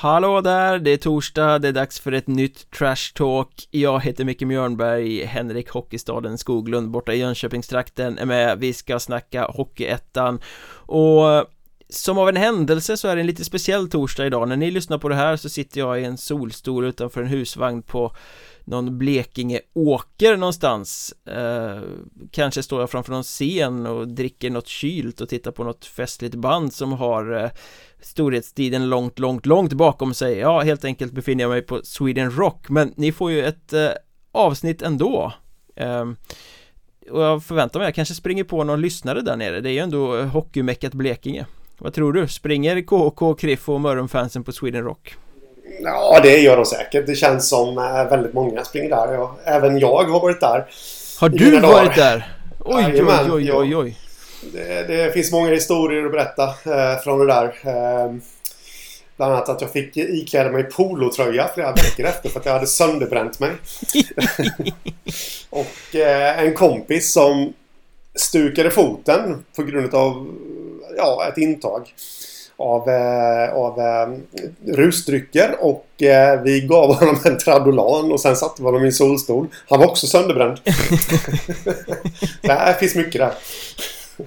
Hallå där, det är torsdag, det är dags för ett nytt Trash Talk. Jag heter Micke Mjörnberg, Henrik Hockeystaden Skoglund borta i Jönköpingstrakten är med. Vi ska snacka Hockeyettan. Och som av en händelse så är det en lite speciell torsdag idag. När ni lyssnar på det här så sitter jag i en solstol utanför en husvagn på någon Blekinge åker någonstans eh, Kanske står jag framför någon scen och dricker något kylt och tittar på något festligt band som har eh, storhetstiden långt, långt, långt bakom sig Ja, helt enkelt befinner jag mig på Sweden Rock Men ni får ju ett eh, avsnitt ändå ehm, Och jag förväntar mig, jag kanske springer på någon lyssnare där nere Det är ju ändå eh, hockeymeckat Blekinge Vad tror du? Springer KK, Kriff och Mörrumfansen på Sweden Rock? Ja, det gör de säkert. Det känns som eh, väldigt många springer där. Ja, även jag har varit där. Har du varit där? Oj, oj, oj, oj, oj. Det, det, finns många historier att berätta eh, från det där. Eh, bland annat att jag fick ikläda mig polotröja flera veckor efter för att jag hade sönderbränt mig. och eh, en kompis som stukade foten på grund av ja, ett intag av, eh, av eh, rusdrycker och eh, vi gav honom en Tradolan och sen satte vi honom i en solstol. Han var också sönderbränd. det finns mycket där.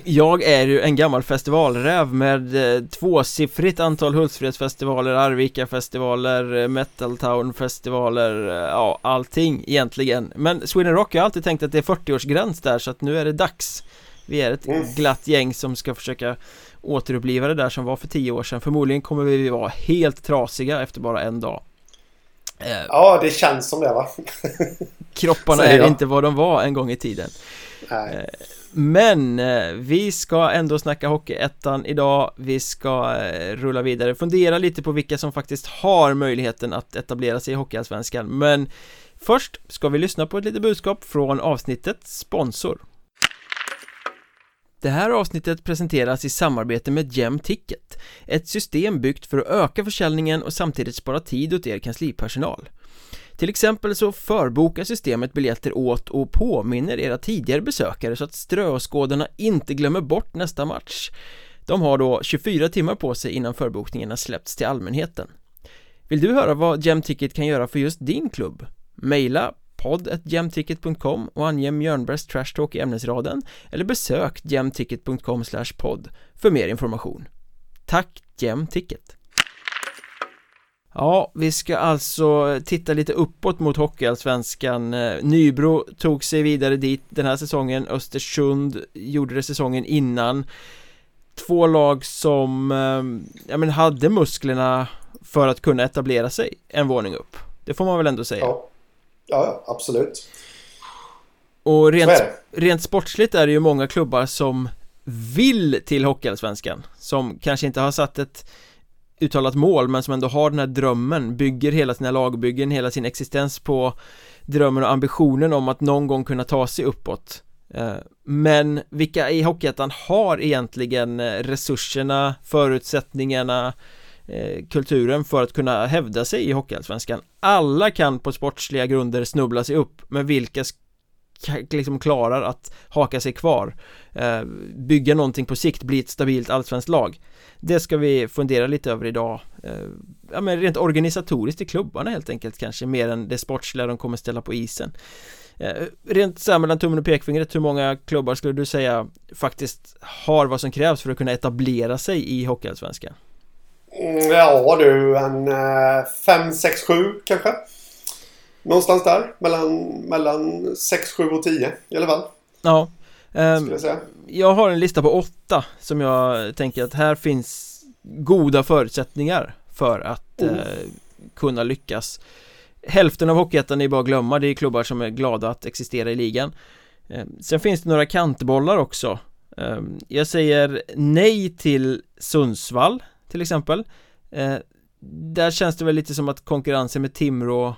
Jag är ju en gammal festivalräv med eh, tvåsiffrigt antal Hultsfredsfestivaler, Arvika-festivaler, Metaltown-festivaler, ja allting egentligen Men Sweden Rock, jag har alltid tänkt att det är 40-årsgräns där så att nu är det dags Vi är ett mm. glatt gäng som ska försöka återuppliva det där som var för tio år sedan. Förmodligen kommer vi vara helt trasiga efter bara en dag. Eh, Ja, det känns som det va? Kropparna är inte vad de var en gång i tiden. Nej. Men eh, vi ska ändå snacka Hockeyettan idag. Vi ska eh, rulla vidare, fundera lite på vilka som faktiskt har möjligheten att etablera sig i Hockeyallsvenskan. Men först ska vi lyssna på ett litet budskap från avsnittet Sponsor det här avsnittet presenteras i samarbete med Ticket Ett system byggt för att öka försäljningen och samtidigt spara tid åt er kanslipersonal. Till exempel så förbokar systemet biljetter åt och påminner era tidigare besökare så att ströåskådarna inte glömmer bort nästa match. De har då 24 timmar på sig innan förbokningarna släppts till allmänheten. Vill du höra vad Gemticket kan göra för just din klubb? Maila podd.gemticket.com och ange Mjörnbergs Trash Talk i ämnesraden eller besök jämticket.com podd för mer information. Tack jämticket! Ja, vi ska alltså titta lite uppåt mot Hockeyallsvenskan. Eh, Nybro tog sig vidare dit den här säsongen. Östersund gjorde det säsongen innan. Två lag som, eh, ja men hade musklerna för att kunna etablera sig en våning upp. Det får man väl ändå säga. Ja, ja absolut. Och rent, rent sportsligt är det ju många klubbar som vill till Hockeyallsvenskan Som kanske inte har satt ett uttalat mål men som ändå har den här drömmen Bygger hela sina lagbyggen, hela sin existens på drömmen och ambitionen om att någon gång kunna ta sig uppåt. Eh, Men vilka i Hockeyettan har egentligen eh, resurserna, förutsättningarna Eh, kulturen för att kunna hävda sig i Hockeyallsvenskan. Alla kan på sportsliga grunder snubbla sig upp men vilka liksom klarar att haka sig kvar? Eh, bygga någonting på sikt, bli ett stabilt allsvenskt lag. Det ska vi fundera lite över idag. Eh, Ja men rent organisatoriskt i klubbarna helt enkelt kanske mer än det sportsliga de kommer ställa på isen. Eh, rent så mellan tummen och pekfingret, hur många klubbar skulle du säga faktiskt har vad som krävs för att kunna etablera sig i Hockeyallsvenskan? Mm, ja du, en 5, 6, 7 kanske. Någonstans där, mellan, mellan 6, 7 och 10 i alla fall. Ja Um, jag, jag har en lista på åtta som jag tänker att här finns goda förutsättningar för att mm. uh, kunna lyckas. Hälften av Hockeyettan är bara att glömma, det är klubbar som är glada att existera i ligan. Uh, Sen finns det några kantbollar också. Uh, Jag säger nej till Sundsvall till exempel eh, Där känns det väl lite som att konkurrensen med Timrå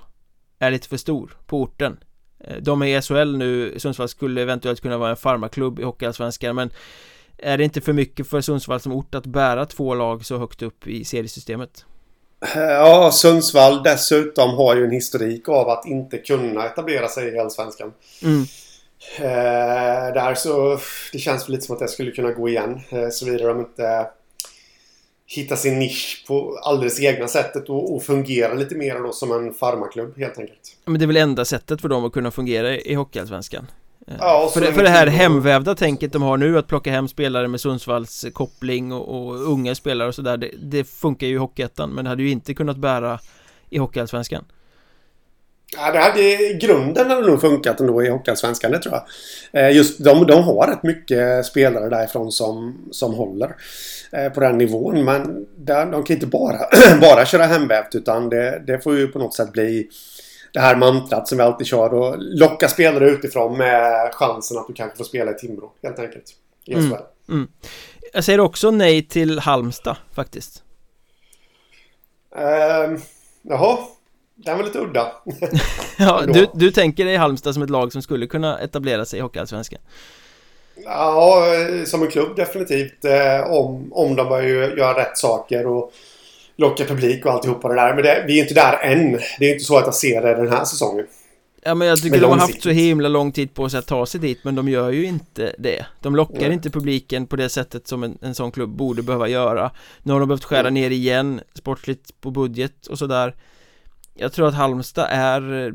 är lite för stor på orten Eh, de är i SHL nu, Sundsvall skulle eventuellt kunna vara en farmaklubb i Hockeyallsvenskan men Är det inte för mycket för Sundsvall som ort att bära två lag så högt upp i seriesystemet? Ja, Sundsvall dessutom har ju en historik av att inte kunna etablera sig i Allsvenskan. Mm. Eh, där så det känns väl lite som att det skulle kunna gå igen. Eh, såvida de inte hitta sin nisch på alldeles egna sättet och, och fungera lite mer då som en farmaklubb helt enkelt. Men det är väl enda sättet för dem att kunna fungera i Hockeyallsvenskan? Eh, ja, för, det, för det här hemvävda tänket de har nu att plocka hem spelare med Sundsvalls koppling och, och unga spelare och sådär det, det, funkar ju i Hockeyettan men det hade ju inte kunnat bära i Hockeyallsvenskan Ja, det hade, grunden hade nog funkat ändå i Hockeyallsvenskan, det tror jag. Eh, just de, de har rätt mycket spelare därifrån som, som håller eh, på den nivån. Men de kan inte bara, bara köra hemvävt utan det, det får ju på något sätt bli det här mantrat som vi alltid kör och locka spelare utifrån med chansen att du kanske får spela i Timrå helt enkelt. I mm, mm. Jag säger också nej till Halmstad faktiskt. Uh, jaha, den var lite udda. ja, du, du tänker dig Halmstad som ett lag som skulle kunna etablera sig i Hockeyallsvenskan? Ja, som en klubb definitivt. Eh, om, om de börjar göra rätt saker och locka publik och alltihopa det där. Men det, vi är inte där än. Det är inte så att jag ser det den här säsongen. Ja men jag tycker de har haft så himla lång tid på sig att ta sig dit men de gör ju inte det De lockar Nej. inte publiken på det sättet som en, en sån klubb borde behöva göra Nu har de behövt skära ner igen sportsligt på budget och sådär jag tror att Halmstad är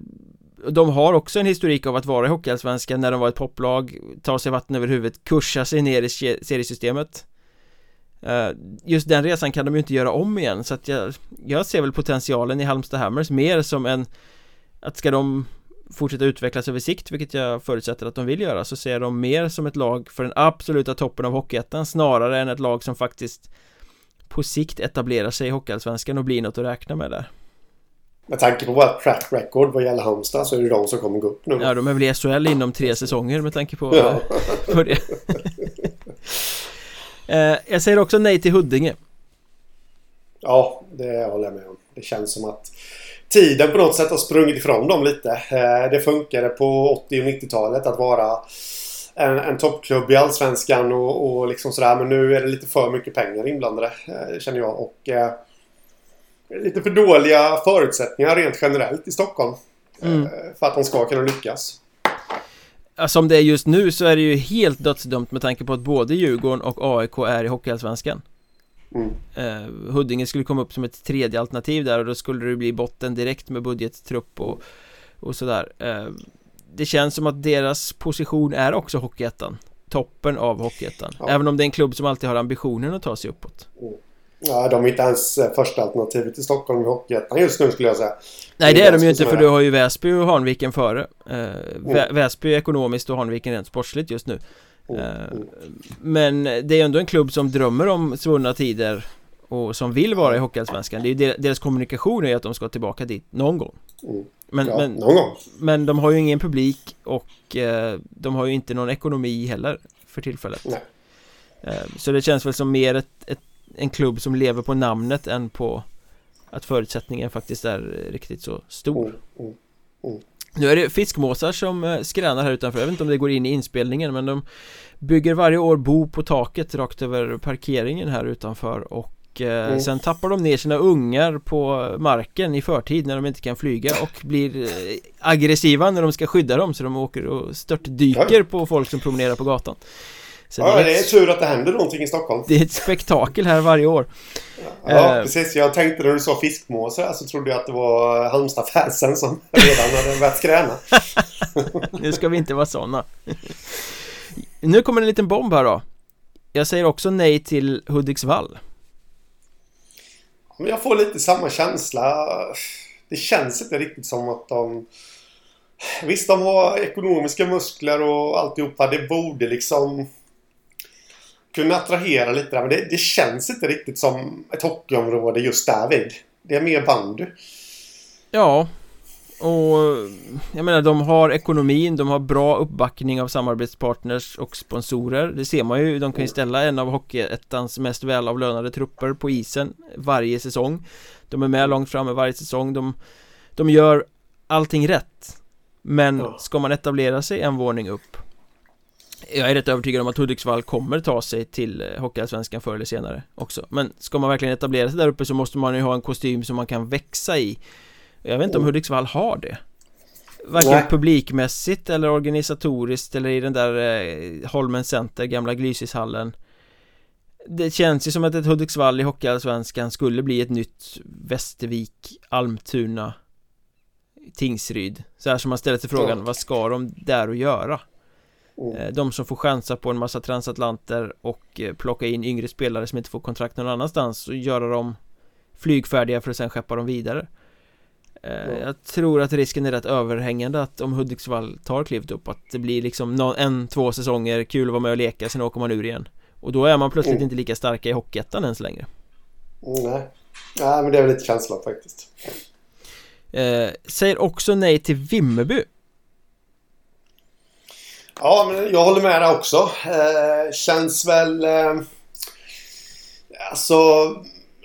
De har också en historik av att vara i Hockeyallsvenskan när de var ett poplag Tar sig vatten över huvudet, kursar sig ner i seriesystemet eh, just den resan kan de ju inte göra om igen så att jag, jag ser väl potentialen i Halmstad Hammers mer som en Att ska de fortsätta utvecklas över sikt vilket jag förutsätter att de vill göra så ser de mer som ett lag för den absoluta toppen av Hockeyettan snarare än ett lag som faktiskt på sikt etablerar sig i Hockeyallsvenskan och blir något att räkna med där. Med tanke på vårt track record vad gäller Halmstad så är det de som kommer gå upp nu. Ja, de är väl i SHL inom tre säsonger med tanke på, ja. på det. Eh, jag säger också nej till Huddinge. Ja, det håller jag med om. Det känns som att tiden på något sätt har sprungit ifrån dem lite. Eh, det funkade på 80 och 90-talet att vara en, en toppklubb i Allsvenskan och, och liksom sådär. Men nu är det lite för mycket pengar inblandade, eh, känner jag. Och eh, lite för dåliga förutsättningar rent generellt i Stockholm. Mm. Eh, för att de ska kunna lyckas. Som det är just nu så är det ju helt dödsdömt med tanke på att både Djurgården och AIK är i Hockeyallsvenskan mm. eh, Huddinge skulle komma upp som ett tredje alternativ där och då skulle det bli botten direkt med budgettrupp och, och sådär eh, Det känns som att deras position är också Hockeyettan Toppen av Hockeyettan ja. Även om det är en klubb som alltid har ambitionen att ta sig uppåt mm. Ja, de är inte ens eh, första alternativet i Stockholm i Hockeyettan just nu skulle jag säga Nej det är de ju inte för du har ju Väsby och Hanviken före eh, mm. Väsby ekonomiskt och Hanviken rent sportsligt just nu mm. eh, Men det är ändå en klubb som drömmer om svunna tider Och som vill vara i Hockeyallsvenskan Det är ju deras kommunikation är att de ska tillbaka dit någon gång mm. men, ja, men, någon gång. men de har ju ingen publik och eh, de har ju inte någon ekonomi heller för tillfället Nej. Eh, så det känns väl som mer ett, ett en klubb som lever på namnet än på att förutsättningen faktiskt är riktigt så stor mm, mm, mm. Nu är det fiskmåsar som eh, skränar här utanför, jag vet inte om det går in i inspelningen men de Bygger varje år bo på taket rakt över parkeringen här utanför och eh, mm. sen tappar de ner sina ungar på marken i förtid när de inte kan flyga och blir eh, aggressiva när de ska skydda dem så de åker och störtdyker på folk som promenerar på gatan så ja, det är, det är tur att det händer någonting i Stockholm. Det är ett spektakel här varje år. Ja, uh, precis. Jag tänkte när du sa fiskmåsar så trodde jag att det var Halmstad-fansen som redan hade börjat skräna. nu ska vi inte vara sådana. nu kommer en liten bomb här då. Jag säger också nej till Hudiksvall. Men jag får lite samma känsla. Det känns inte riktigt som att de... Visst, de har ekonomiska muskler och alltihopa. Det borde liksom kunna attrahera lite där. Men det, det, känns inte riktigt som ett hockeyområde just därvid. Det är mer bandy. Ja, och jag menar de har ekonomin, de har bra uppbackning av samarbetspartners och sponsorer. Det ser man ju, de kan ju ställa en av Hockeyettans mest välavlönade trupper på isen varje säsong. De är med långt framme varje säsong, de, de gör allting rätt. Men ska man etablera sig en våning upp jag är rätt övertygad om att Hudiksvall kommer ta sig till eh, Hockeyallsvenskan förr eller senare också. Men ska man verkligen etablera sig där uppe så måste man ju ha en kostym som man kan växa i. Jag vet inte om Hudiksvall har det. Varken Nej. publikmässigt eller organisatoriskt eller i den där eh, Holmen Center, gamla Glysishallen. Det känns ju som att ett Hudiksvall i Hockeyallsvenskan skulle bli ett nytt Västervik, Almtuna Tingsryd. Så här som man ställer sig frågan, vad ska de där att göra? Mm. De som får chansa på en massa transatlanter och eh, plocka in yngre spelare som inte får kontrakt någon annanstans och göra dem flygfärdiga för att sen skeppa dem vidare mm. Jag tror att risken är rätt överhängande att om Hudiksvall tar klivet upp att det blir liksom en, två säsonger, kul att vara med och leka, sen åker man ur igen Och då är man plötsligt mm. inte lika starka i Hockeyettan ens längre mm, Nej, nej men det är väl lite känslan faktiskt eh, Säger också nej till Vimmerby Ja, men jag håller med där också. Eh, känns väl... Eh, alltså,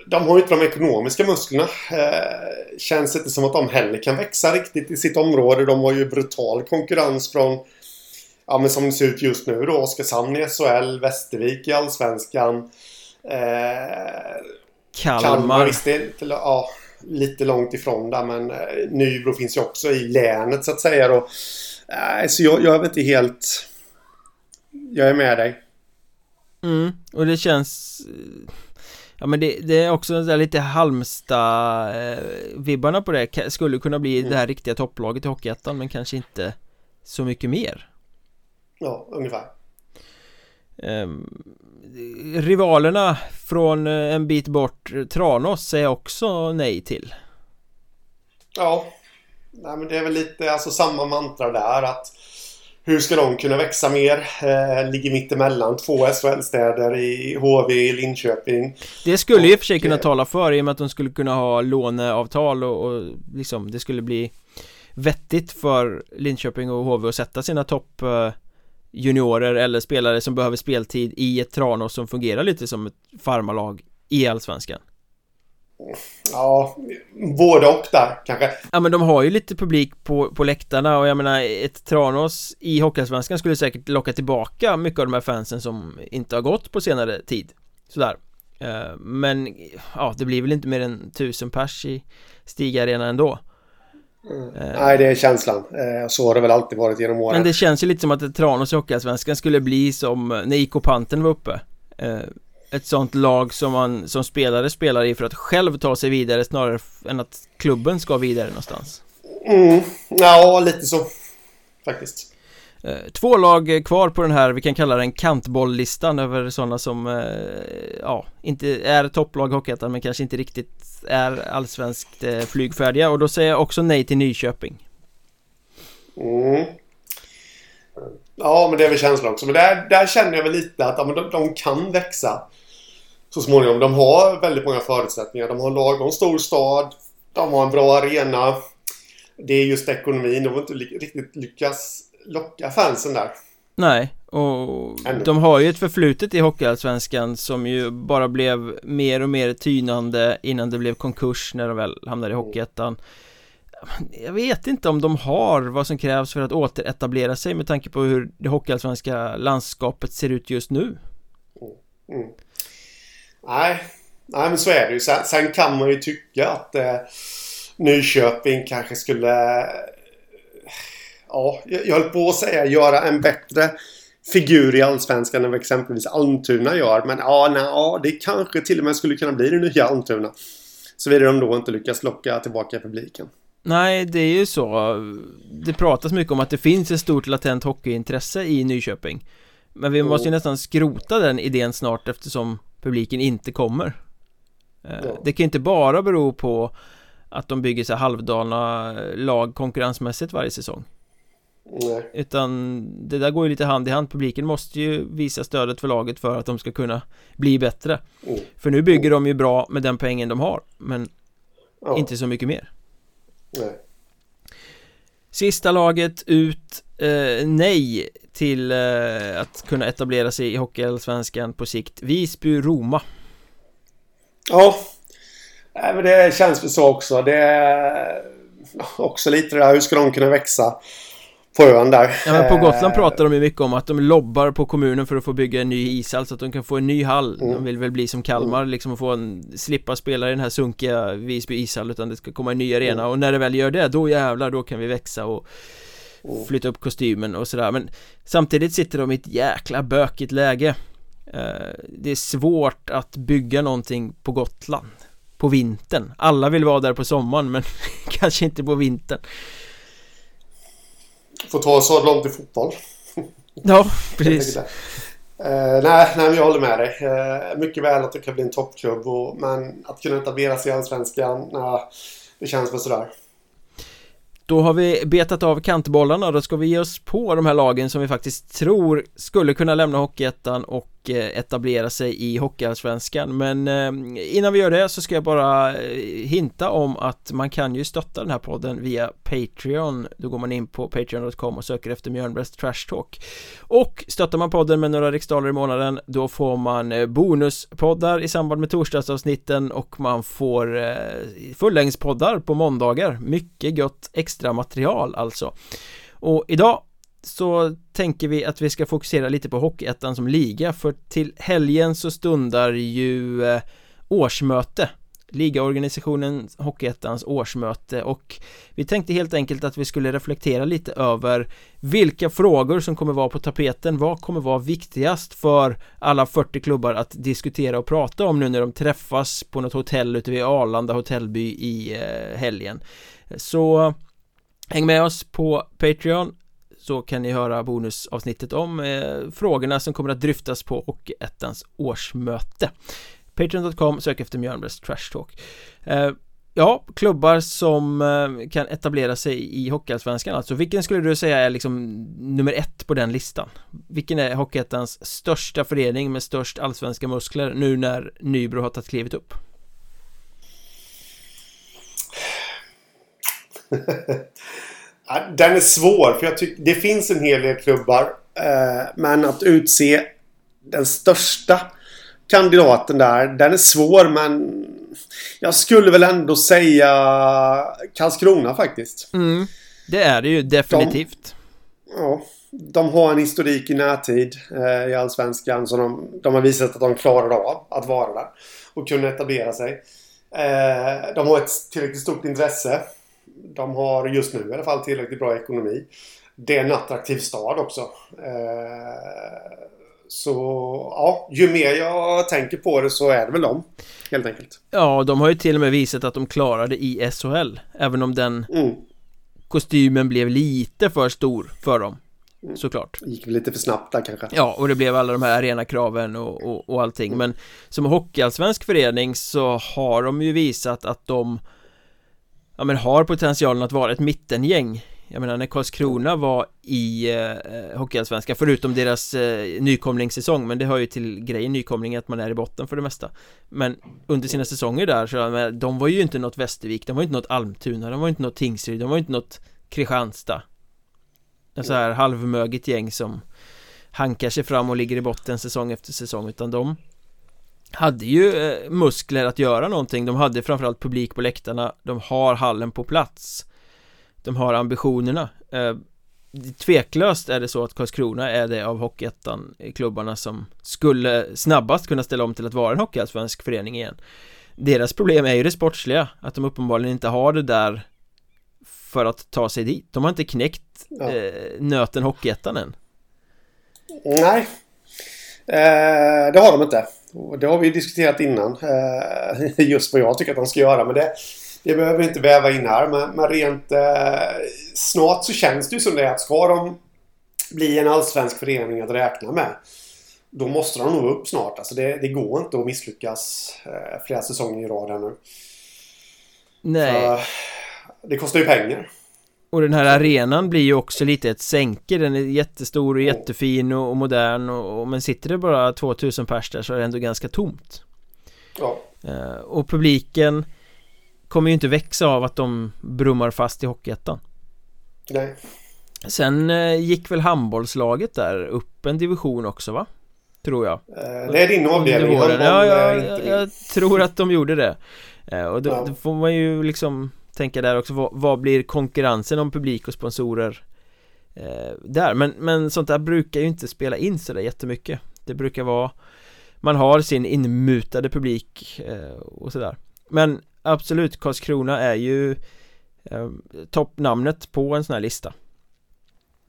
de har ju inte de ekonomiska musklerna. Eh, känns inte som att de heller kan växa riktigt i sitt område. De har ju brutal konkurrens från... Ja, men som det ser ut just nu då. Oskarshamn i SHL, Västervik i Allsvenskan. Eh, Kalmar. Kalmar visst, det lite, ja, lite långt ifrån där men eh, Nybro finns ju också i länet så att säga då. Nej, så jag, jag är inte helt... Jag är med dig. Mm, och det känns... Ja men det, det är också där lite Halmstad-vibbarna på det. Skulle kunna bli mm. det här riktiga topplaget i Hockeyettan men kanske inte så mycket mer. Ja, ungefär. Um, Rivalerna från eh, en bit bort Tranås säger också nej till. Ja Nej, men det är väl lite alltså, samma mantra där att hur ska de kunna växa mer? Eh, ligger mittemellan två SHL-städer i HV i Linköping. Det skulle ju i och för sig kunna tala för i och med att de skulle kunna ha låneavtal och, och liksom det skulle bli vettigt för Linköping och HV att sätta sina topp eh, juniorer eller spelare som behöver speltid i ett Tranås som fungerar lite som ett farmalag i Allsvenskan. Ja, både och där kanske. Ja men de har ju lite publik på, på läktarna och jag menar ett Tranås i Hockeyallsvenskan skulle säkert locka tillbaka mycket av de här fansen som inte har gått på senare tid. Sådär. Eh, men ja, det blir väl inte mer än tusen pers i Stig Arena ändå. Mm. Nej, det är känslan. Eh, så har det väl alltid varit genom åren. Men det känns ju lite som att ett Tranås i Hockeyallsvenskan skulle bli som när IK Panten var uppe ett sånt lag som man som spelare spelar i för att själv ta sig vidare snarare än att klubben ska vidare någonstans. Mm, ja, lite så. Faktiskt. Eh, två lag kvar på den här, vi kan kalla den kantbolllistan över sådana som eh, Ja, inte är topplag i Hockeyettan men kanske inte riktigt är allsvenskt eh, flygfärdiga och då säger jag också nej till Nyköping Mm Ja men det är väl känslan också men där, där känner jag väl lite att ja, men de, de kan växa så småningom. De har väldigt många förutsättningar. De har lagom stor stad. De har en bra arena. Det är just ekonomin. De har inte riktigt lyckats locka fansen där. Nej, och Ännu. de har ju ett förflutet i Hockeyallsvenskan som ju bara blev mer och mer tynande innan det blev konkurs när de väl hamnade i Hockeyettan. Jag vet inte om de har vad som krävs för att återetablera sig med tanke på hur det hockeyallsvenska landskapet ser ut just nu. Mm. Nej, nej men så är det ju. Sen, sen kan man ju tycka att eh, Nyköping kanske skulle... Eh, ja, jag, jag höll på att säga göra en bättre figur i Allsvenskan än vad exempelvis Almtuna gör. Men ja, nej, ja, det kanske till och med skulle kunna bli det nya Almtuna. Såvida de då inte lyckas locka tillbaka publiken. Nej, det är ju så. Det pratas mycket om att det finns ett stort latent hockeyintresse i Nyköping. Men vi måste ju nästan skrota den idén snart eftersom publiken inte kommer eh, ja. Det kan inte bara bero på att de bygger sig halvdana lag konkurrensmässigt varje säsong Nej. Utan det där går ju lite hand i hand Publiken måste ju visa stödet för laget för att de ska kunna bli bättre mm. För nu bygger de ju bra med den pengen de har Men ja. inte så mycket mer Nej. Sista laget ut eh, Nej till eh, att kunna etablera sig i Hockeyallsvenskan på sikt. Visby-Roma Ja. Men det känns väl så också. Det är också lite det där hur ska de kunna växa? På ön där. Ja men på Gotland eh, pratar de ju mycket om att de lobbar på kommunen för att få bygga en ny ishall så att de kan få en ny hall. Mm. De vill väl bli som Kalmar mm. liksom och få en Slippa spela i den här sunkiga Visby ishall utan det ska komma en ny arena. Mm. och när det väl gör det då jävlar då kan vi växa och flytta upp kostymen och sådär men samtidigt sitter de i ett jäkla bökigt läge eh, Det är svårt att bygga någonting på Gotland På vintern Alla vill vara där på sommaren men kanske inte på vintern Får ta så långt i fotboll Ja, precis Uh, nej, nej, men jag håller med dig. Uh, mycket väl att det kan bli en toppklubb. Och, men att kunna etablera sig i Allsvenskan, nej, det känns väl sådär. Då har vi betat av kantbollarna, då ska vi ge oss på de här lagen som vi faktiskt tror skulle kunna lämna Hockeyettan och Eh, etablera sig i Hockeyallsvenskan. Men eh, innan vi gör det så ska jag bara eh, hinta om att man kan ju stötta den här podden via Patreon. Då går man in på patreon.com och söker efter Mjölnbergs Trash Talk. Och stöttar man podden med några riksdaler i månaden då får man bonuspoddar i samband med torsdagsavsnitten och man får fullängdspoddar på måndagar. Mycket gott extra material alltså. Och idag så tänker vi att vi ska fokusera lite på Hockeyettan som liga för till helgen så stundar ju eh, årsmöte. Ligaorganisationen Hockeyettans årsmöte och vi tänkte helt enkelt att vi skulle reflektera lite över vilka frågor som kommer vara på tapeten, vad kommer vara viktigast för alla 40 klubbar att diskutera och prata om nu när de träffas på något hotell ute vid Arlanda hotellby i eh, helgen. Så eh, Häng med oss på Patreon så kan ni höra bonusavsnittet om eh, frågorna som kommer att dryftas på och ettans årsmöte Patreon.com, sök efter Mjölnbergs Trash Talk eh, Ja, klubbar som eh, kan etablera sig i Hockeyallsvenskan alltså Vilken skulle du säga är liksom nummer ett på den listan? Vilken är Hockeyettans största förening med störst allsvenska muskler nu när Nybro har tagit klivet upp? Den är svår för jag tycker det finns en hel del klubbar. Eh, men att utse den största kandidaten där. Den är svår men jag skulle väl ändå säga Karlskrona faktiskt. Mm, det är det ju definitivt. De, ja, de har en historik i närtid eh, i Allsvenskan som de, de har visat att de klarar av att vara där. Och kunna etablera sig. Eh, de har ett tillräckligt stort intresse de har just nu i alla fall tillräckligt bra ekonomi. Det är en attraktiv stad också. Eh, så ja, ju mer jag tänker på det så är det väl de. Helt enkelt. Ja, de har ju till och med visat att de klarade i SHL. Även om den mm. kostymen blev lite för stor för dem. Mm. Såklart Gick lite för snabbt där kanske Ja, och det blev alla de här arenakraven och, och, och allting mm. Men som hockeyallsvensk förening så har de ju visat att de ja men har potentialen att vara ett mittengäng. Jag menar när Karlskrona var i eh, Hockeyallsvenskan förutom deras eh, nykomlingssäsong men det hör ju till grejen nykomling att man är i botten för det mesta. Men under sina säsonger där så men, de var ju inte något Västervik, de var ju inte något Almtuna, de var ju inte något Tingsryd, de var ju inte något Kristianstad. En så här halvmögigt gäng som hankar sig fram och ligger i botten säsong efter säsong utan de hade ju eh, muskler att göra någonting. De hade framförallt publik på läktarna. De har hallen på plats. De har ambitionerna. Eh, Tveklöst är det så att Karlskrona är det av Hockeyettan klubbarna som skulle snabbast kunna ställa om till att vara en hockeyallsvensk förening igen. Deras problem är ju det sportsliga Att de uppenbarligen inte har det där För att ta sig dit. De har inte knäckt ja. eh, nöten Hockeyettan än. Nej. Eh, Det har de inte och det har vi diskuterat innan. Eh, just vad jag tycker att de ska göra. Men det, det behöver vi inte väva in här. Men, men rent eh, snart så känns det ju som det att ska de bli en allsvensk förening att räkna med. Då måste de nog upp snart. Alltså det, det går inte att misslyckas eh, flera säsonger i rad här nu. Nej. Så, det kostar ju pengar. Och den här arenan blir ju också lite ett sänke. Den är jättestor och jättefin och, modern och, och, Men sitter det bara 2000 pers där så är det ändå ganska tomt. Ja. Uh, Och publiken Kommer ju inte växa av att de brummar fast i Hockeyettan. Nej. Sen uh, gick väl handbollslaget där upp en division också va? Tror jag. Uh, Det är din avdelning Ja, ja, jag, jag tror att de gjorde det. Och då, ja. då får man ju liksom tänka där också, vad, vad, blir konkurrensen om publik och sponsorer eh, där? Men, men sånt där brukar ju inte spela in sådär jättemycket Det brukar vara Man har sin inmutade publik eh, och sådär Men absolut, Karlskrona är ju eh, toppnamnet på en sån här lista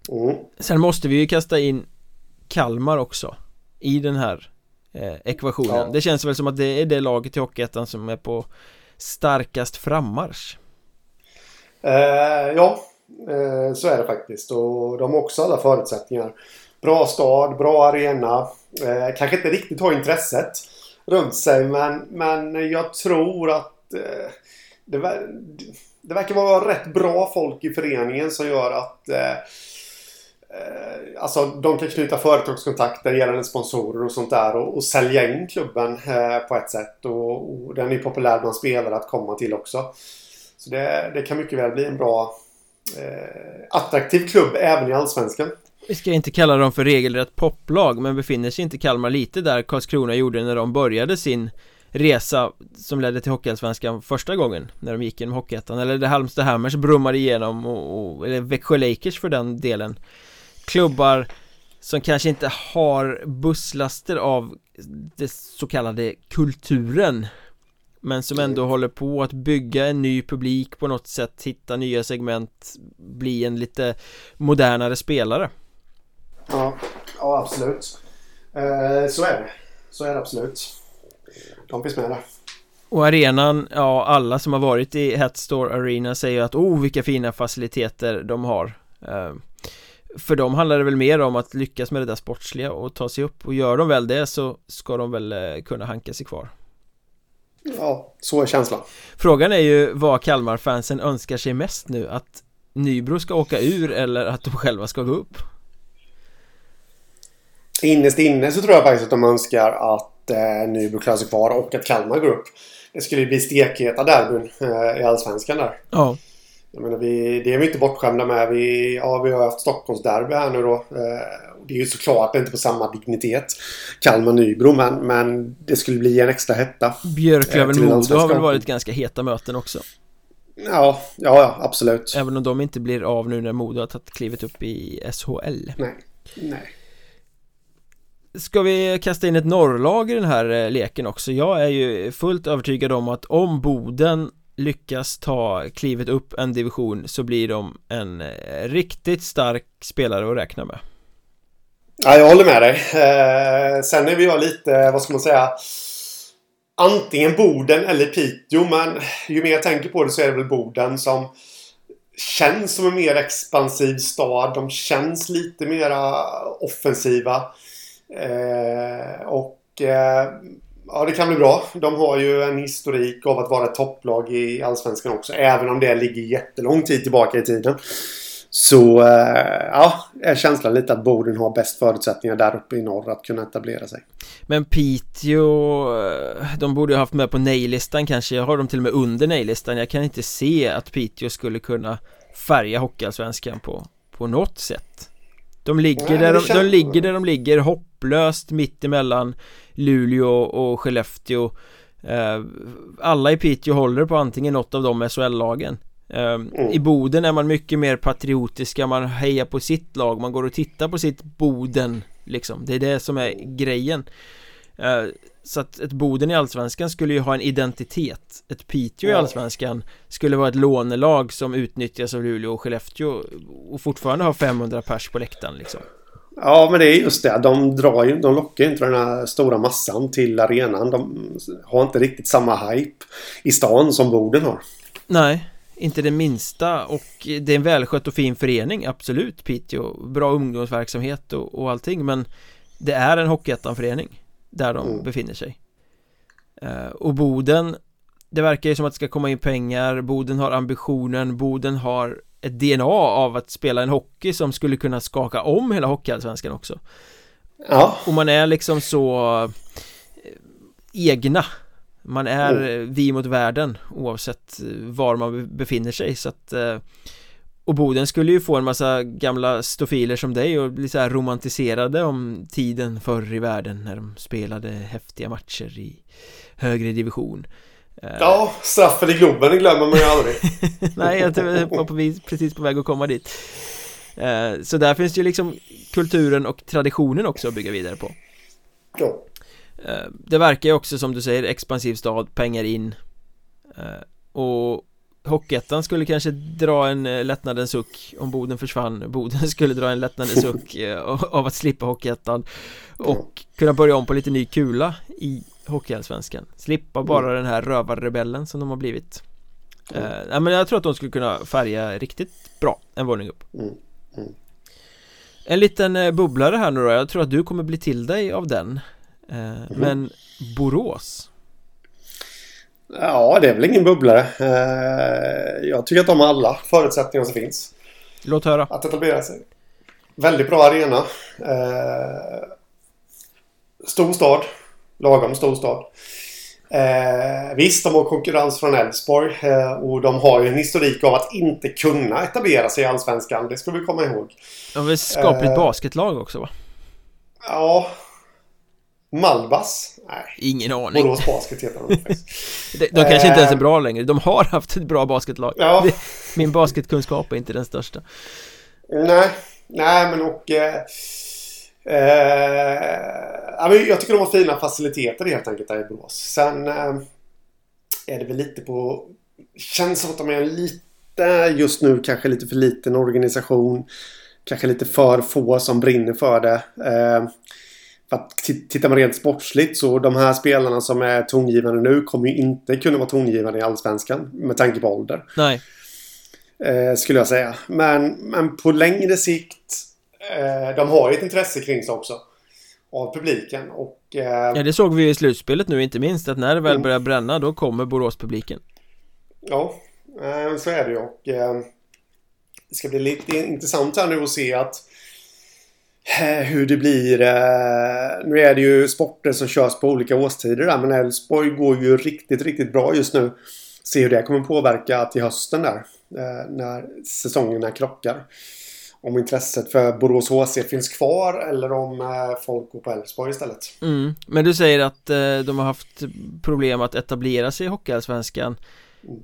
mm. Sen måste vi ju kasta in Kalmar också I den här eh, ekvationen ja. Det känns väl som att det är det laget i Hockeyettan som är på starkast frammarsch eh, Ja, eh, så är det faktiskt och de har också alla förutsättningar Bra stad, bra arena eh, Kanske inte riktigt har intresset runt sig men, men jag tror att eh, det, det verkar vara rätt bra folk i föreningen som gör att eh, eh Alltså de kan knyta företagskontakter gällande sponsorer och sånt där och, och sälja in klubben eh, på ett sätt. Och, och, den är populär bland spelare att komma till också. Så det, det kan mycket väl bli en bra eh, attraktiv klubb även i Allsvenskan. Vi ska inte kalla dem för regelrätt poplag men befinner sig inte Kalmar lite där Karlskrona gjorde när de började sin resa som ledde till Hockeyallsvenskan första gången när de gick genom Hockeyettan? Eller det Halmstad Hammers brummade igenom och, och, eller Växjö Lakers för den delen? Klubbar som kanske inte har busslaster av det så kallade kulturen men som ändå mm. håller på att bygga en ny publik på något sätt, hitta nya segment, bli en lite modernare spelare. Ja, ja absolut. Eh, så är det. Så är det absolut. De finns med där. Och arenan, ja alla som har varit i Hatstore Arena säger att oh vilka fina faciliteter de har. Eh, för dem handlar det väl mer om att lyckas med det där sportsliga och ta sig upp och gör de väl det så ska de väl eh, kunna hanka sig kvar Ja, så är känslan. Frågan är ju vad Kalmar-fansen önskar sig mest nu att Nybro ska åka ur eller att de själva ska gå upp? Innerst inne så tror jag faktiskt att de önskar att eh, Nybro klarar sig kvar och att Kalmar går upp. Det skulle ju bli stekheta derbyn eh, i Allsvenskan där. Ja jag menar, vi, det är vi inte bortskämda med. Vi, ja, vi har haft Stockholmsderby här nu då. Eh, det är ju såklart inte på samma dignitet. Kalmar-Nybro, men, men det skulle bli en extra hetta. Björklöven-Modo eh, har väl varit ganska heta möten också? Ja, ja, absolut. Även om de inte blir av nu när Modo har tagit klivet upp i SHL. Nej, nej. Ska vi kasta in ett norrlag i den här eh, leken också? Jag är ju fullt övertygad om att om Boden lyckas ta klivet upp en division så blir de en eh, riktigt stark spelare att räkna med. Ja, jag håller med dig. Eh, sen är vi jag lite, vad ska man säga, antingen Boden eller Piteå. Men ju mer jag tänker på det så är det väl Boden som känns som en mer expansiv stad. De känns lite mera offensiva. Eh, och eh, Ja, det kan bli bra. De har ju en historik av att vara ett topplag i Allsvenskan också. Även om det ligger jättelång tid tillbaka i tiden. Så eh, ja, är känslan lite att Boden har bäst förutsättningar där uppe i norr att kunna etablera sig. Men Piteå, eh, de borde ha haft med på nej-listan kanske. Jag har dem till och med under nej-listan. Jag kan inte se att Piteå skulle kunna färga Hockeyallsvenskan på, på något sätt. De ligger, Nej, där de, de ligger där de ligger hopplöst mitt emellan Luleå och Skellefteå. Eh, Alla i Piteå håller på antingen något av de SHL-lagen eh, mm. I Boden är man mycket mer patriotiska, man hejar på sitt lag, man går och tittar på sitt Boden liksom, det är det som är grejen. Eh, Så att ett Boden i Allsvenskan skulle ju ha en identitet. Ett Piteå i Allsvenskan skulle vara ett lånelag som utnyttjas av Luleå och Skellefteå och fortfarande har 500 pers på läktaren liksom Ja, men det är just det. De, drar ju, de lockar inte den här stora massan till arenan. De har inte riktigt samma hype i stan som Boden har. Nej, inte det minsta och det är en välskött och fin förening, absolut Piteå. Bra ungdomsverksamhet och, och allting men det är en Hockeyettan-förening där de mm. befinner sig. Uh, och Boden, det verkar ju som att det ska komma in pengar, Boden har ambitionen, Boden har ett DNA av att spela en hockey som skulle kunna skaka om hela hockeyallsvenskan också Ja Och man är liksom så eh, egna Man är mm. vi mot världen oavsett var man befinner sig så att eh, och Boden skulle ju få en massa gamla stofiler som dig och bli så här romantiserade om tiden förr i världen när de spelade häftiga matcher i högre division Eh. Ja, straffen i Globen glömmer man ju aldrig. Nej, jag var på, precis på väg att komma dit. Eh, Så där finns ju liksom kulturen och traditionen också att bygga vidare på. Ja. Eh, Det verkar ju också som du säger expansiv stad, pengar in. Och Hockeyettan skulle kanske dra en eh, lättnadens suck. Om Boden försvann Boden skulle dra en lättnadens suck eh, av att slippa Hockeyettan. Och kunna börja om på lite ny kula i Hockeyallsvenskan Slippa bara mm. den här rövarrebellen som de har blivit mm. uh, men jag tror att de skulle kunna färga riktigt bra en våning upp mm. Mm. En liten bubblare här nu då, jag tror att du kommer bli till dig av den uh, Men Borås Ja, det är väl ingen bubblare. Eh, jag tycker att de har alla förutsättningar som finns. Låt höra. Att etablera sig. Väldigt bra arena. Eh, stor stad. Lagom stor stad. Eh, visst, de har konkurrens från Elfsborg och de har ju en historik av att inte kunna etablera sig i Allsvenskan. Det ska vi komma ihåg. De har väl skapligt basketlag också va? Ja, Malbas? Nej. Ingen aning. Borås Basket heter de de, de kanske inte ens är bra längre. De har haft ett bra basketlag. Ja. Min basketkunskap är inte den största. Nej, nej men och... Eh, jag tycker de har fina faciliteter helt enkelt där i Borås. Sen eh, är det väl lite på... Känns som att de är en lite, just nu kanske lite för liten organisation. Kanske lite för få som brinner för det. Eh, för att tittar man rent sportsligt så de här spelarna som är tongivande nu kommer ju inte kunna vara tongivande i Allsvenskan med tanke på ålder. Nej. Eh, skulle jag säga. Men, men på längre sikt eh, de har ju ett intresse kring sig också. Av publiken och... Eh, ja det såg vi i slutspelet nu inte minst att när det väl mm. börjar bränna då kommer Borås-publiken. Ja, eh, så är det ju och eh, Det ska bli lite intressant här nu att se att Eh, hur det blir. Eh, nu är det ju sporter som körs på olika årstider där men Elfsborg går ju riktigt, riktigt bra just nu. Se hur det kommer påverka till hösten där. När säsongerna krockar. Om intresset för Borås HC finns kvar eller om folk går på Elfsborg istället. Mm. Men du säger att de har haft problem att etablera sig i Hockeyallsvenskan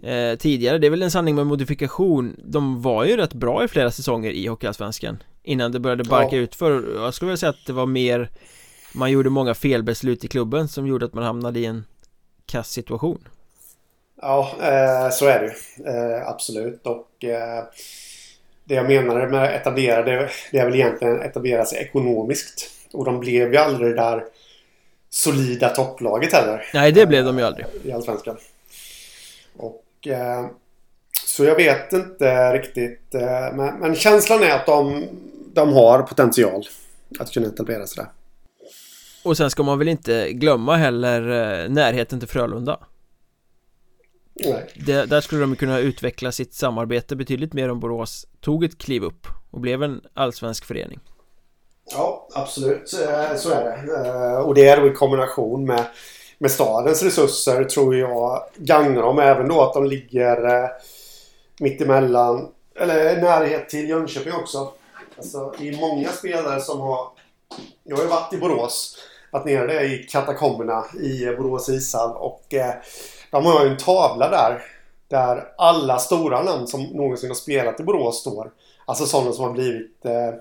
mm. tidigare. Det är väl en sanning med modifikation. De var ju rätt bra i flera säsonger i Hockeyallsvenskan. Innan det började barka ja. ut för Jag skulle vilja säga att det var mer Man gjorde många felbeslut i klubben som gjorde att man hamnade i en kass situation Ja, eh, så är det eh, Absolut och eh, Det jag menade med etablera det, det är väl egentligen etablera sig ekonomiskt Och de blev ju aldrig det där Solida topplaget heller Nej, det blev de ju aldrig I Allsvenskan Och eh, så jag vet inte riktigt. Eh, men, men, känslan är att de, de har potential att kunna etablera sig där. Och sen ska man väl inte glömma heller eh, närheten till Frölunda. Det, där skulle de kunna utveckla sitt samarbete betydligt mer om Borås tog ett kliv upp och blev en allsvensk förening. Ja, absolut. Så är det. Och det är då i kombination med, med stadens resurser tror jag gagnar dem även då att de ligger mittemellan. Eller närhet till Jönköping också. Alltså, det är många spelare som har... Jag har ju varit i Borås. Varit nere i katakomberna i Borås ishall. Och eh, de har ju en tavla där. Där alla stora namn som någonsin har spelat i Borås står. Alltså sådana som har blivit eh,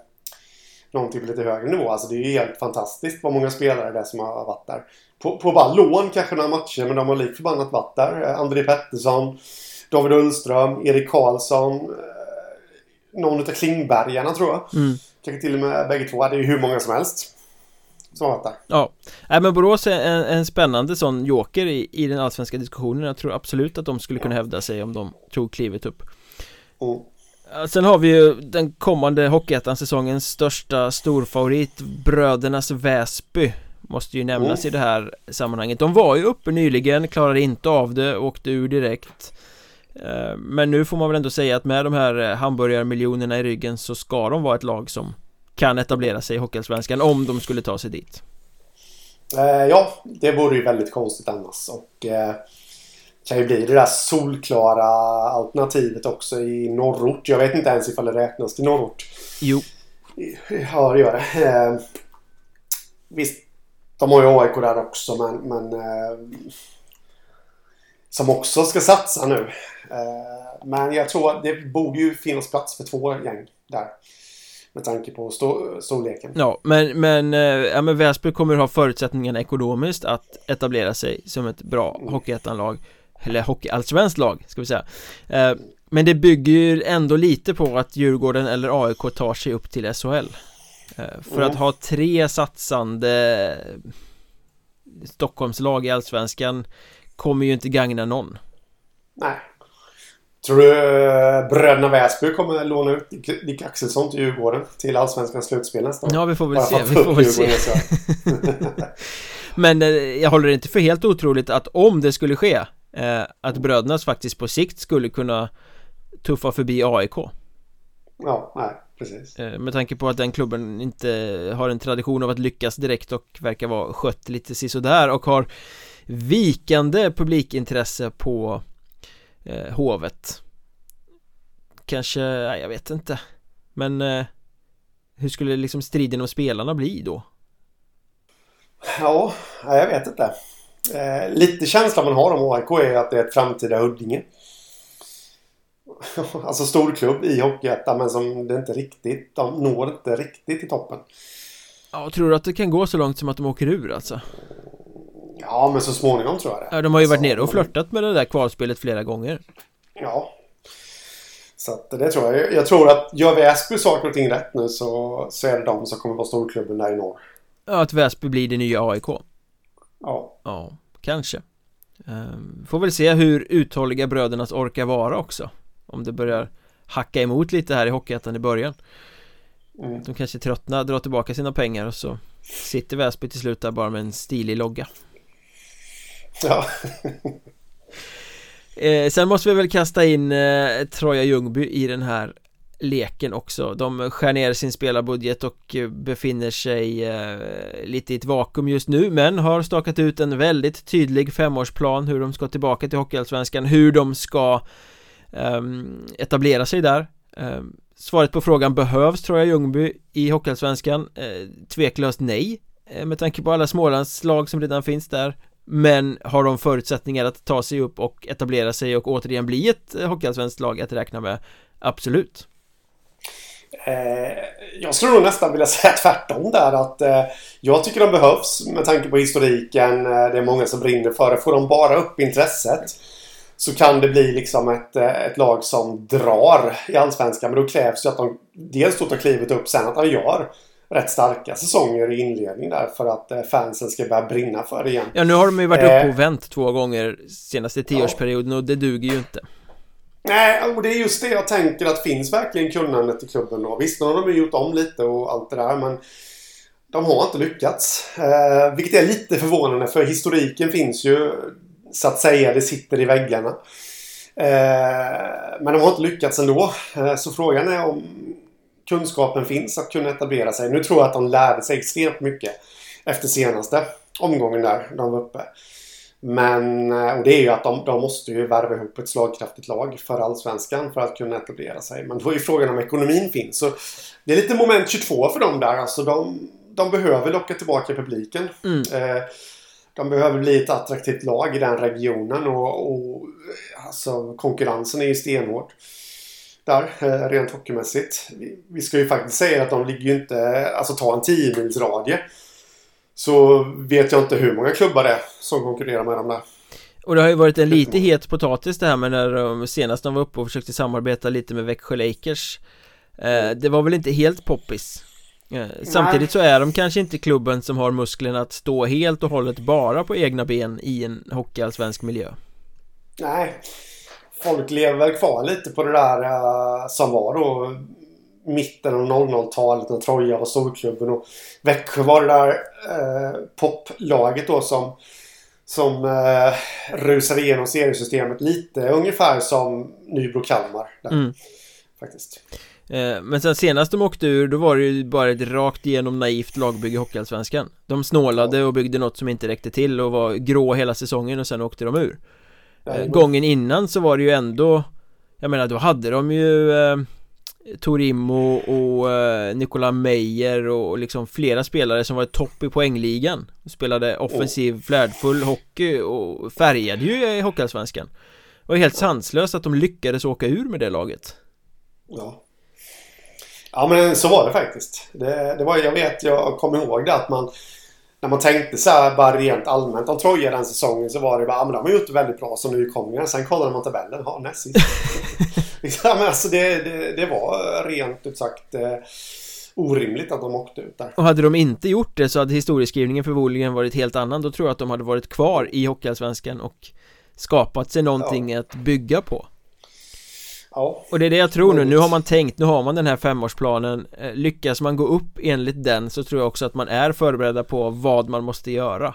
någonting på lite högre nivå. Alltså det är ju helt fantastiskt vad många spelare det är som har varit där. På, på bara lån kanske några matcher men de har lik förbannat varit där. Eh, André Pettersson. David Ullström, Erik Karlsson. Eh, någon utav Klingbergarna tror jag. Mm. Kanske till och med bägge två. Det är ju hur många som helst. Där. Ja, Nej, men Borås är en, en spännande sån joker i, i den allsvenska diskussionen. Jag tror absolut att de skulle kunna hävda sig om de tog klivet upp. Mm. Sen har vi ju den kommande Hockeyettan-säsongens största storfavorit Brödernas Väsby Måste ju nämnas mm. i det här sammanhanget De var ju uppe nyligen, klarade inte av det, åkte ur direkt Eh, men nu får man väl ändå säga att med de här hamburgarmiljonerna i ryggen så ska de vara ett lag som kan etablera sig i Hockeyallsvenskan om de skulle ta sig dit. Eh, ja, det vore ju väldigt konstigt annars och eh, kan ju bli det där solklara alternativet också i norrort. Jag vet inte ens ifall det räknas till norrort. Jo. Ja, det gör det. Eh, visst, de har ju AIK där också men, men som också ska satsa nu. Men jag tror att det borde ju finnas plats för två gäng där. Med tanke på storleken. Ja, men, men, eh, ja, men Väsby kommer ha förutsättningarna ekonomiskt att etablera sig som ett bra mm. Hockeyettan-lag. Eller hockeyallsvenskt lag, ska vi säga eh, Men det bygger ju ändå lite på att Djurgården eller AIK tar sig upp till SHL eh, För mm. att ha tre satsande Stockholmslag i Allsvenskan Kommer ju inte gagna någon Nej Tror du eh, bröderna Väsby kommer låna ut Dick Axelsson till Djurgården till Allsvenskans slutspel nästa år? Ja, vi får väl se. Vi får väl se. Men eh, jag håller det inte för helt otroligt att om det skulle ske eh, Att brödernas faktiskt på sikt skulle kunna Tuffa förbi AIK Ja, nej, precis Med tanke på att den klubben inte har en tradition av att lyckas direkt och verkar vara skött lite sisådär och har Vikande publikintresse på eh, Hovet. Kanske, nej, jag vet inte. Men eh, Hur skulle liksom striden om spelarna bli då? Ja, jag vet inte. Eh, Lite känslan man har om AIK är att det är ett framtida Huddinge. Alltså stor klubb i Hockeyettan men som det inte riktigt De når inte riktigt i toppen. Ja, tror du att det kan gå så långt som att de åker ur alltså? Ja, men så småningom tror jag det. Ja, de har ju varit nere och flörtat med det där kvalspelet flera gånger. Ja. Så att det tror jag. Jag tror att gör Väsby saker och ting rätt nu så, så är det de som kommer vara storklubben där i norr. Ja, att Väsby blir det nya AIK. Ja. Ja, kanske. Ehm, får väl se hur uthålliga brödernas orkar vara också. Om det börjar hacka emot lite här i Hockeyettan i början. Mm. De kanske tröttnar, drar tillbaka sina pengar och så sitter Väsby till slut där bara med en stilig logga. Ja. eh, sen måste vi väl kasta in eh, Troja Ljungby i den här leken också. De skär ner sin spelarbudget och eh, befinner sig eh, lite i ett vakuum just nu men har stakat ut en väldigt tydlig femårsplan hur de ska tillbaka till Hockeyallsvenskan hur de ska eh, etablera sig där. Eh, Svaret på frågan behövs Troja Ljungby i Hockeyallsvenskan? Eh, Tveklöst nej eh, Med tanke på alla smålandslag som redan finns där men har de förutsättningar att ta sig upp och etablera sig och återigen bli ett eh, hockeyallsvenskt lag att räkna med? Absolut. Eh, jag skulle nog nästan vilja säga tvärtom där att eh, jag tycker de behövs med tanke på historiken. Det är många som brinner för det. Får de bara upp intresset så kan det bli liksom ett, ett lag som drar i Allsvenskan. Men då krävs ju att de dels tar klivet upp sen att de gör rätt starka säsonger i inledning där för att eh, fansen ska börja brinna för det igen. Ja, nu har de ju varit uppe och eh, vänt två gånger senaste tioårsperioden och det duger ju inte. Nej, och det är just det jag tänker att finns verkligen kunnandet i klubben då. Visst, nu har de ju gjort om lite och allt det där men de har inte lyckats. Eh, vilket är lite förvånande för historiken finns ju så att säga, det sitter i väggarna. Eh, men de har inte lyckats ändå. Eh, så frågan är om kunskapen finns att kunna etablera sig. Nu tror jag att de lärde sig extremt mycket efter senaste omgången där de var uppe. Men, eh, och det är ju att de, de måste ju värva ihop ett slagkraftigt lag för Allsvenskan för att kunna etablera sig. Men då är ju frågan om ekonomin finns. Så det är lite moment 22 för dem där. Alltså de, de behöver locka tillbaka publiken. Mm. Eh, de behöver bli ett attraktivt lag i den regionen och, och alltså, konkurrensen är ju stenhård där, eh, rent hockeymässigt. Vi ska ju faktiskt säga att de ligger ju inte, alltså ta en 10 mils radie. Så vet jag inte hur många klubbar det är som konkurrerar med dem där. Och det har ju varit en lite het potatis det här med när de senast de var uppe och försökte samarbeta lite med Växjö Lakers eh, Det var väl inte helt poppis eh, Samtidigt så är de kanske inte klubben som har musklerna att stå helt och hållet bara på egna ben i en hockeyallsvensk miljö Nej folk lever väl kvar lite på det där uh, som var då mitten av 00-talet när Troja var storklubben och Växjö var det där uh, poplaget då som som uh, rusade igenom seriesystemet lite ungefär som Nybro-Kalmar. Mm. Faktiskt. Men sen senast de åkte ur då var det ju bara ett rakt igenom naivt lagbygge i Hockeyallsvenskan De snålade och byggde något som inte räckte till och var grå hela säsongen och sen åkte de ur Eh, gången innan så var det ju ändå Jag menar då hade de ju eh, Torimo och eh, Nikola Meyer och, och liksom flera spelare som var topp i poängligan. Spelade offensiv, oh. flärdfull hockey och färgade ju i Hockeyallsvenskan. Det var helt sanslöst att de lyckades åka ur med det laget. Ja. Ja men så var det faktiskt. Det, det var, Jag vet, jag kommer ihåg det att man när man tänkte så här bara rent allmänt om Troja den säsongen så var det bara, ja men de har gjort det väldigt bra som nykomlingar. Sen kollade man tabellen, ja näst sist. men alltså det, det, det var rent ut sagt eh, orimligt att de åkte ut där. Och hade de inte gjort det så hade historieskrivningen förmodligen varit helt annan. Då tror jag att de hade varit kvar i Hockeyallsvenskan och skapat sig någonting ja. att bygga på. Ja. Och det är det jag tror nu, nu har man tänkt, nu har man den här femårsplanen. Eh, Lyckas man gå upp enligt den så tror jag också att man är förberedda på vad man måste göra.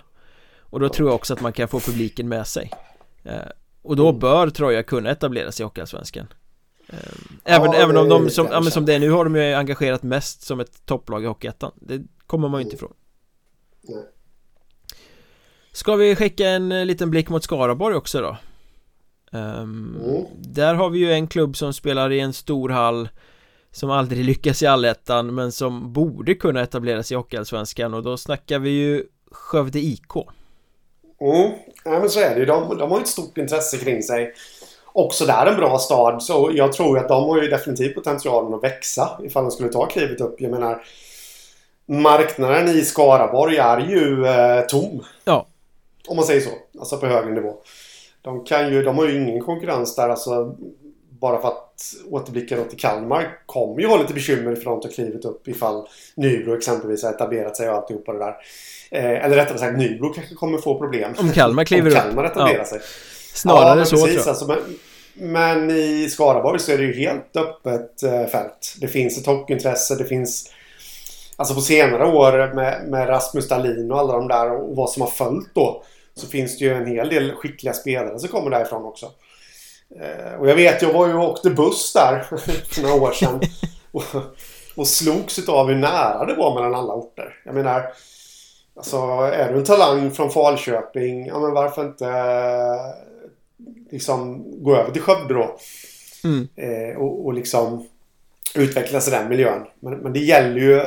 Och då tror jag också att man kan få publiken med sig. Eh, Och då mm. bör Troja kunna etablera sig i Hockeyallsvenskan. Eh, Även, ja, även om de, som, ja, men som det är nu har de ju engagerat mest som ett topplag i Hockeyettan. Det kommer man ju inte ifrån. Nej. Ska vi skicka en liten blick mot Skaraborg också då? Um, mm. Där har vi ju en klubb som spelar i en stor hall Som aldrig lyckas i allettan men som borde kunna etablera sig i Hockeyallsvenskan och då snackar vi ju Skövde IK Mm, ja men så är det ju. De, de har ju ett stort intresse kring sig Också där en bra stad så jag tror att de har ju definitivt potentialen att växa ifall de skulle ta klivet upp. Jag menar Marknaden i Skaraborg är ju eh, tom. Ja. Om man säger så. Alltså på högre nivå. De, kan ju, de har ju ingen konkurrens där alltså. Bara för att återblicka till Kalmar kommer ju ha lite bekymmer för att de tar klivet upp ifall Nybro exempelvis har etablerat sig och alltihopa det där. Eh, eller rättare sagt Nybro kanske kommer få problem. Om Kalmar kliver upp. Om Kalmar etablerar ja. sig. Snarare ja, så precis, tror jag. Alltså, men, men, i Skaraborg så är det ju helt öppet eh, fält. Det finns ett hockeyintresse. Det finns Alltså på senare år med, med Rasmus Dahlin och alla de där och vad som har följt då. Så finns det ju en hel del skickliga spelare som kommer därifrån också. Eh, och jag vet, jag var ju och åkte buss där för några år sedan. Och, och slogs av hur nära det var mellan alla orter. Jag menar, alltså är du en talang från Falköping, ja men varför inte liksom gå över till Skövde då? Mm. Eh, och, och liksom utvecklas i den miljön. Men, men det gäller ju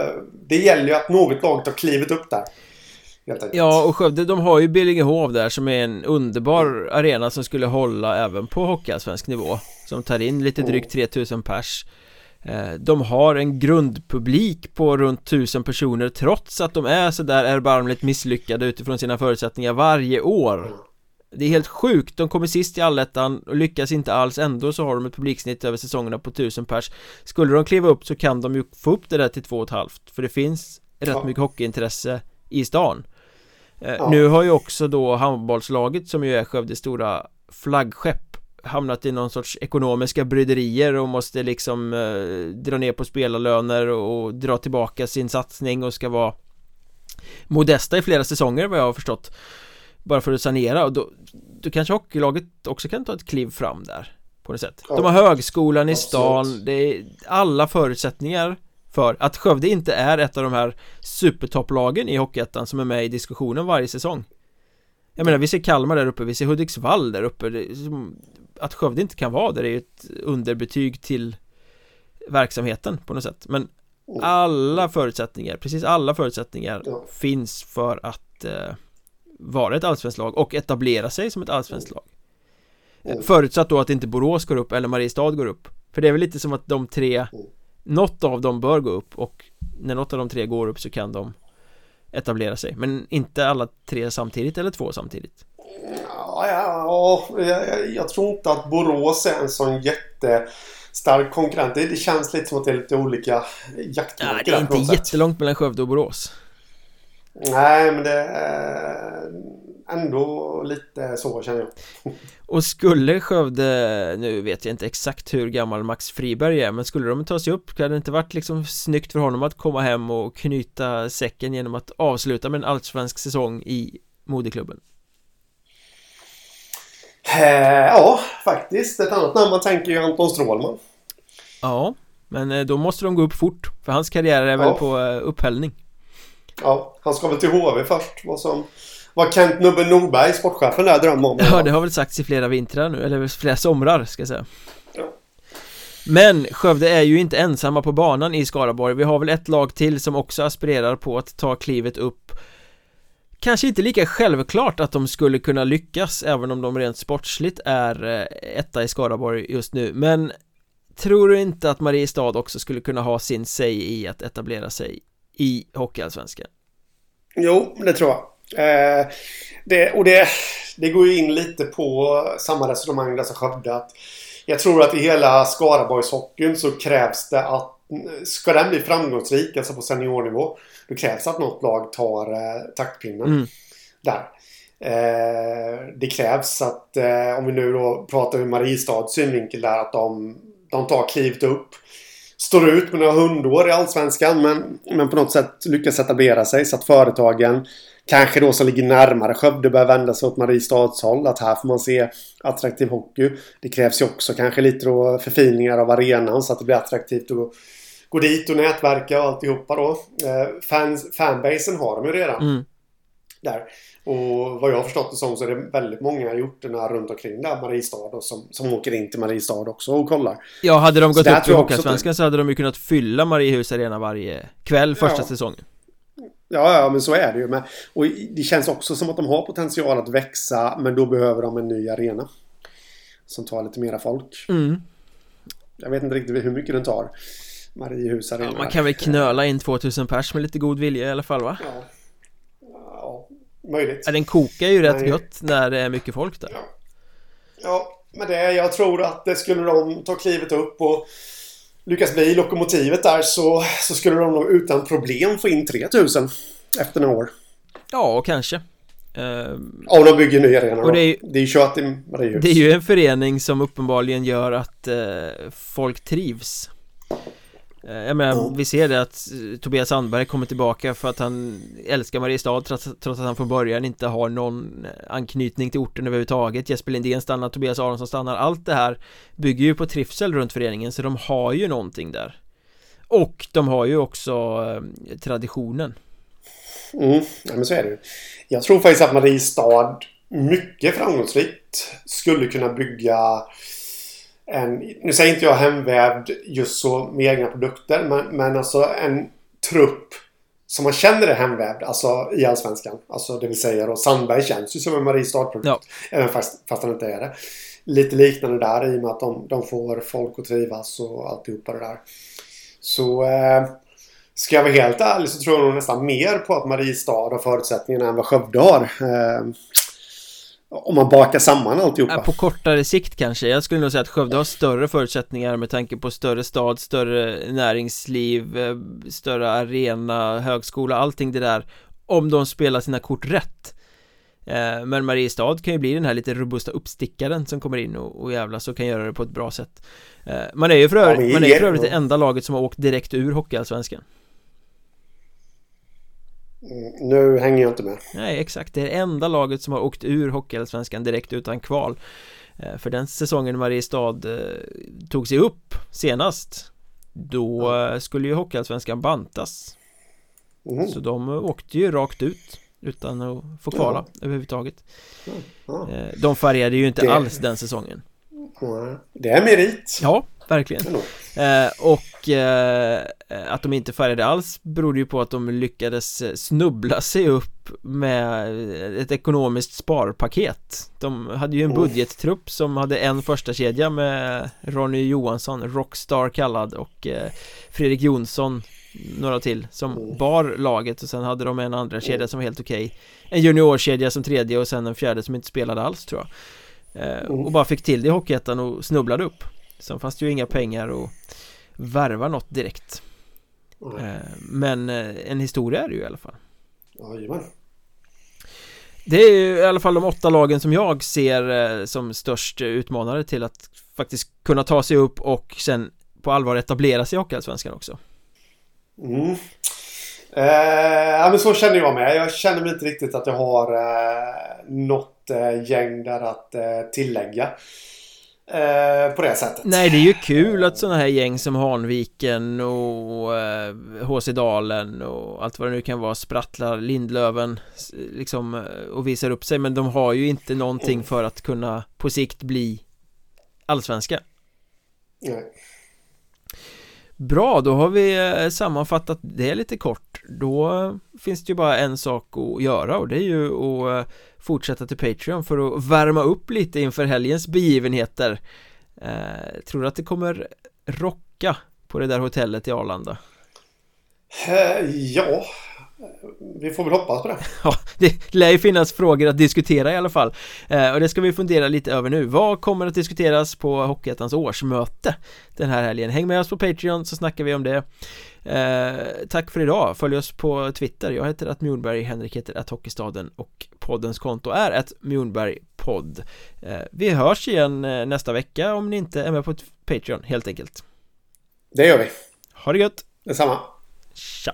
det gäller ju att något lag tar klivet upp där. Ja, och Skövde, de har ju Billingehov där som är en underbar arena som skulle hålla även på hockeyallsvensk nivå. Som tar in lite drygt 3000 pers. Eh, De har en grundpublik på runt 1000 personer. Trots att de är sådär erbarmligt misslyckade utifrån sina förutsättningar varje år. Det är helt sjukt, de kommer sist i allettan och lyckas inte alls. Ändå så har de ett publiksnitt över säsongerna på 1000 pers. Skulle de kliva upp så kan de ju få upp det där till 2,5 för det finns rätt ja. mycket hockeyintresse i stan ja. Nu har ju också då handbollslaget som ju är Skövdes stora flaggskepp hamnat i någon sorts ekonomiska bryderier och måste liksom eh, dra ner på spelarlöner och dra tillbaka sin satsning och ska vara modesta i flera säsonger vad jag har förstått bara för att sanera och då, då kanske hockeylaget också kan ta ett kliv fram där på något sätt. De har högskolan i stan, det är alla förutsättningar för att Skövde inte är ett av de här supertopplagen i Hockeyettan som är med i diskussionen varje säsong. Jag menar, vi ser Kalmar där uppe, vi ser Hudiksvall där uppe. Att Skövde inte kan vara där är ju ett underbetyg till verksamheten på något sätt. Men alla förutsättningar, precis alla förutsättningar finns för att eh, vara ett allsvenskt lag och etablera sig som ett allsvenskt lag. Förutsatt då att inte Borås går upp eller Mariestad går upp. För det är väl lite som att de tre något av dem bör gå upp och när något av de tre går upp så kan de etablera sig. Men inte alla tre samtidigt eller två samtidigt? Ja, ja jag, jag tror inte att Borås är en sån jättestark konkurrent. Det, det känns lite som att det är lite olika jaktmarker ja, Det är inte jättelångt mellan Skövde och Borås Nej men det är ändå lite så känner jag Och skulle Skövde, nu vet jag inte exakt hur gammal Max Friberg är Men skulle de ta sig upp, hade det inte varit liksom snyggt för honom att komma hem och knyta säcken genom att avsluta med en allsvensk säsong i moderklubben? Eh, ja, faktiskt. Ett annat namn man tänker ju Anton Strålman Ja, men eh, då måste de gå upp fort För hans karriär är väl på eh, upphällning Ja, han ska väl till HV först vad som vad Kent Nubbe Norberg, sportchefen där, drömmer om. Ja, det har väl sagts i flera vintrar nu, eller flera somrar ska jag säga. Ja. Men Skövde är ju inte ensamma på banan i Skaraborg. Vi har väl ett lag till som också aspirerar på att ta klivet upp. Kanske inte lika självklart att de skulle kunna lyckas även om de rent sportsligt är eh, etta i Skaraborg just nu men Tror du inte att Mariestad också skulle kunna ha sin säg i att etablera sig i Hockeyallsvenskan? Jo, det tror jag. Eh, det, och det, det går ju in lite på samma resonemang där som Skövde. Att jag tror att i hela Skaraborgshockeyn så krävs det att Ska den bli framgångsrik, alltså på seniornivå, då krävs att något lag tar eh, taktpinnen. Mm. Där. Eh, det krävs att, eh, om vi nu då pratar ur Mariestads synvinkel där, att de, de tar klivet upp. Står ut med några hundår i Allsvenskan men, men på något sätt lyckas etablera sig så att företagen Kanske då som ligger närmare Skövde börjar vända sig åt Mariestads håll. Att här får man se attraktiv hockey. Det krävs ju också kanske lite då förfiningar av arenan så att det blir attraktivt att gå dit och nätverka och alltihopa då. Eh, fans, fanbasen har de ju redan. Mm. Där. Och vad jag har förstått det som så är det väldigt många i orterna runt omkring där, Mariestad, och som, som åker in till Mariestad också och kollar. Ja, hade de gått så upp i Hockeyallsvenskan så hade de ju kunnat fylla Mariehus Arena varje kväll första ja. säsongen. Ja, ja, men så är det ju. och det känns också som att de har potential att växa, men då behöver de en ny arena. Som tar lite mera folk. Mm. Jag vet inte riktigt hur mycket den tar. Mariehus arena. Ja, man kan väl knöla in 2000 pers med lite god vilja i alla fall va? Ja, ja möjligt. Ja, den kokar ju rätt Nej. gött när det är mycket folk där. Ja, ja men det, jag tror att det skulle de ta klivet upp och lyckas bli lokomotivet där så, så skulle de nog utan problem få in 3000 efter några år. Ja, kanske. Uh, Om de bygger nya arena och det är, det är Mariehus. Det är ju en förening som uppenbarligen gör att uh, folk trivs. Eh, jag menar, mm. vi ser det att eh, Tobias Sandberg kommer tillbaka för att han älskar Mariestad trots, trots att han från början inte har någon eh, anknytning till orten överhuvudtaget. Jesper Lindén stannar, Tobias Aronsson stannar. Allt det här bygger ju på trivsel runt föreningen så de har ju någonting där. Och de har ju också traditionen. Mm, ja, men så är det Jag tror faktiskt att Mariestad mycket framgångsrikt skulle kunna bygga en, nu säger inte jag hemvävd just så med egna produkter, men, men alltså en trupp som man känner är hemvävd, alltså i Allsvenskan. Alltså det vill säga då Sandberg känns ju som en Mariestad-produkt. Ja. Även fast, fast han inte är det. Lite liknande där i och med att de, de får folk att trivas och alltihopa det där. Så eh, ska jag vara helt ärlig så tror jag nog nästan mer på att Mariestad har förutsättningarna än vad Skövde har. Eh, om man bakar samman alltihopa. På kortare sikt kanske, jag skulle nog säga att Skövde har större förutsättningar med tanke på större stad, större näringsliv, eh, större arena, högskola, allting det där. Om de spelar sina kort rätt. Eh, Men Mariestad kan ju bli den här lite robusta uppstickaren som kommer in och, och jävlas och kan göra det på ett bra sätt. Eh, Man är ju för, övrigt, ja, man är för övrigt det enda laget som har åkt direkt ur Hockeyallsvenskan nu hänger jag inte med. Nej exakt, det är det enda laget som har åkt ur Hockeyallsvenskan direkt utan kval. Eh, För den säsongen Mariestad eh, tog sig upp senast Då eh, skulle ju Hockeyallsvenskan bantas. Mm. Så de åkte ju rakt ut Utan att få kvala ja. överhuvudtaget ja. De färgade ju inte det... alls den säsongen. Det är merit. Ja, verkligen. Eh, Och eh, att de inte färgade alls berodde ju på att de lyckades eh, snubbla sig upp med ett ekonomiskt sparpaket. De hade ju en budgettrupp som hade en första kedja med Ronny Johansson, Rockstar kallad och eh, Fredrik Jonsson några till som bar laget. Och sen hade de en andra kedja som var helt okej. En juniorkedja som tredje och sen en fjärde som inte spelade alls tror jag. Eh, Och bara fick till det i Hockeyettan och snubblade upp Sen fanns det ju inga pengar att värva något direkt mm. Men eh, en historia är det ju i alla fall Jajamän Det är ju i alla fall de åtta lagen som jag ser eh, som störst utmanare till att faktiskt kunna ta sig upp och sen på allvar etablera sig i Hockeyallsvenskan också Mm eh, ja men så känner jag med. Jag känner mig inte riktigt att jag har eh, något eh, gäng där att eh, tillägga. Eh, på det sättet. Nej det är ju kul att sådana här gäng som Hanviken och eh, HC Dalen och allt vad det nu kan vara sprattlar Lindlöven liksom eh, och visar upp sig men de har ju inte någonting för att kunna på sikt bli allsvenska. Nej. Bra, då har vi eh, sammanfattat det lite kort. Då finns det ju bara en sak att göra och det är ju att eh, fortsätta till Patreon för att värma upp lite inför helgens begivenheter eh, Tror du att det kommer rocka på det där hotellet i Arlanda? Eh, ja vi får väl hoppas på det. Ja, det lär ju finnas frågor att diskutera i alla fall eh, Och det ska vi fundera lite över nu Vad kommer att diskuteras på Hockeyettans årsmöte den här helgen? Häng med oss på Patreon så snackar vi om det eh, Tack för idag, följ oss på Twitter. Jag heter att Mjornberg, Henrik heter att Hockeystaden och poddens konto är att Mjornberg podd eh, Vi hörs igen eh, nästa vecka om ni inte är med på Patreon helt enkelt. Det gör vi. Ha det gött! Detsamma. Tja!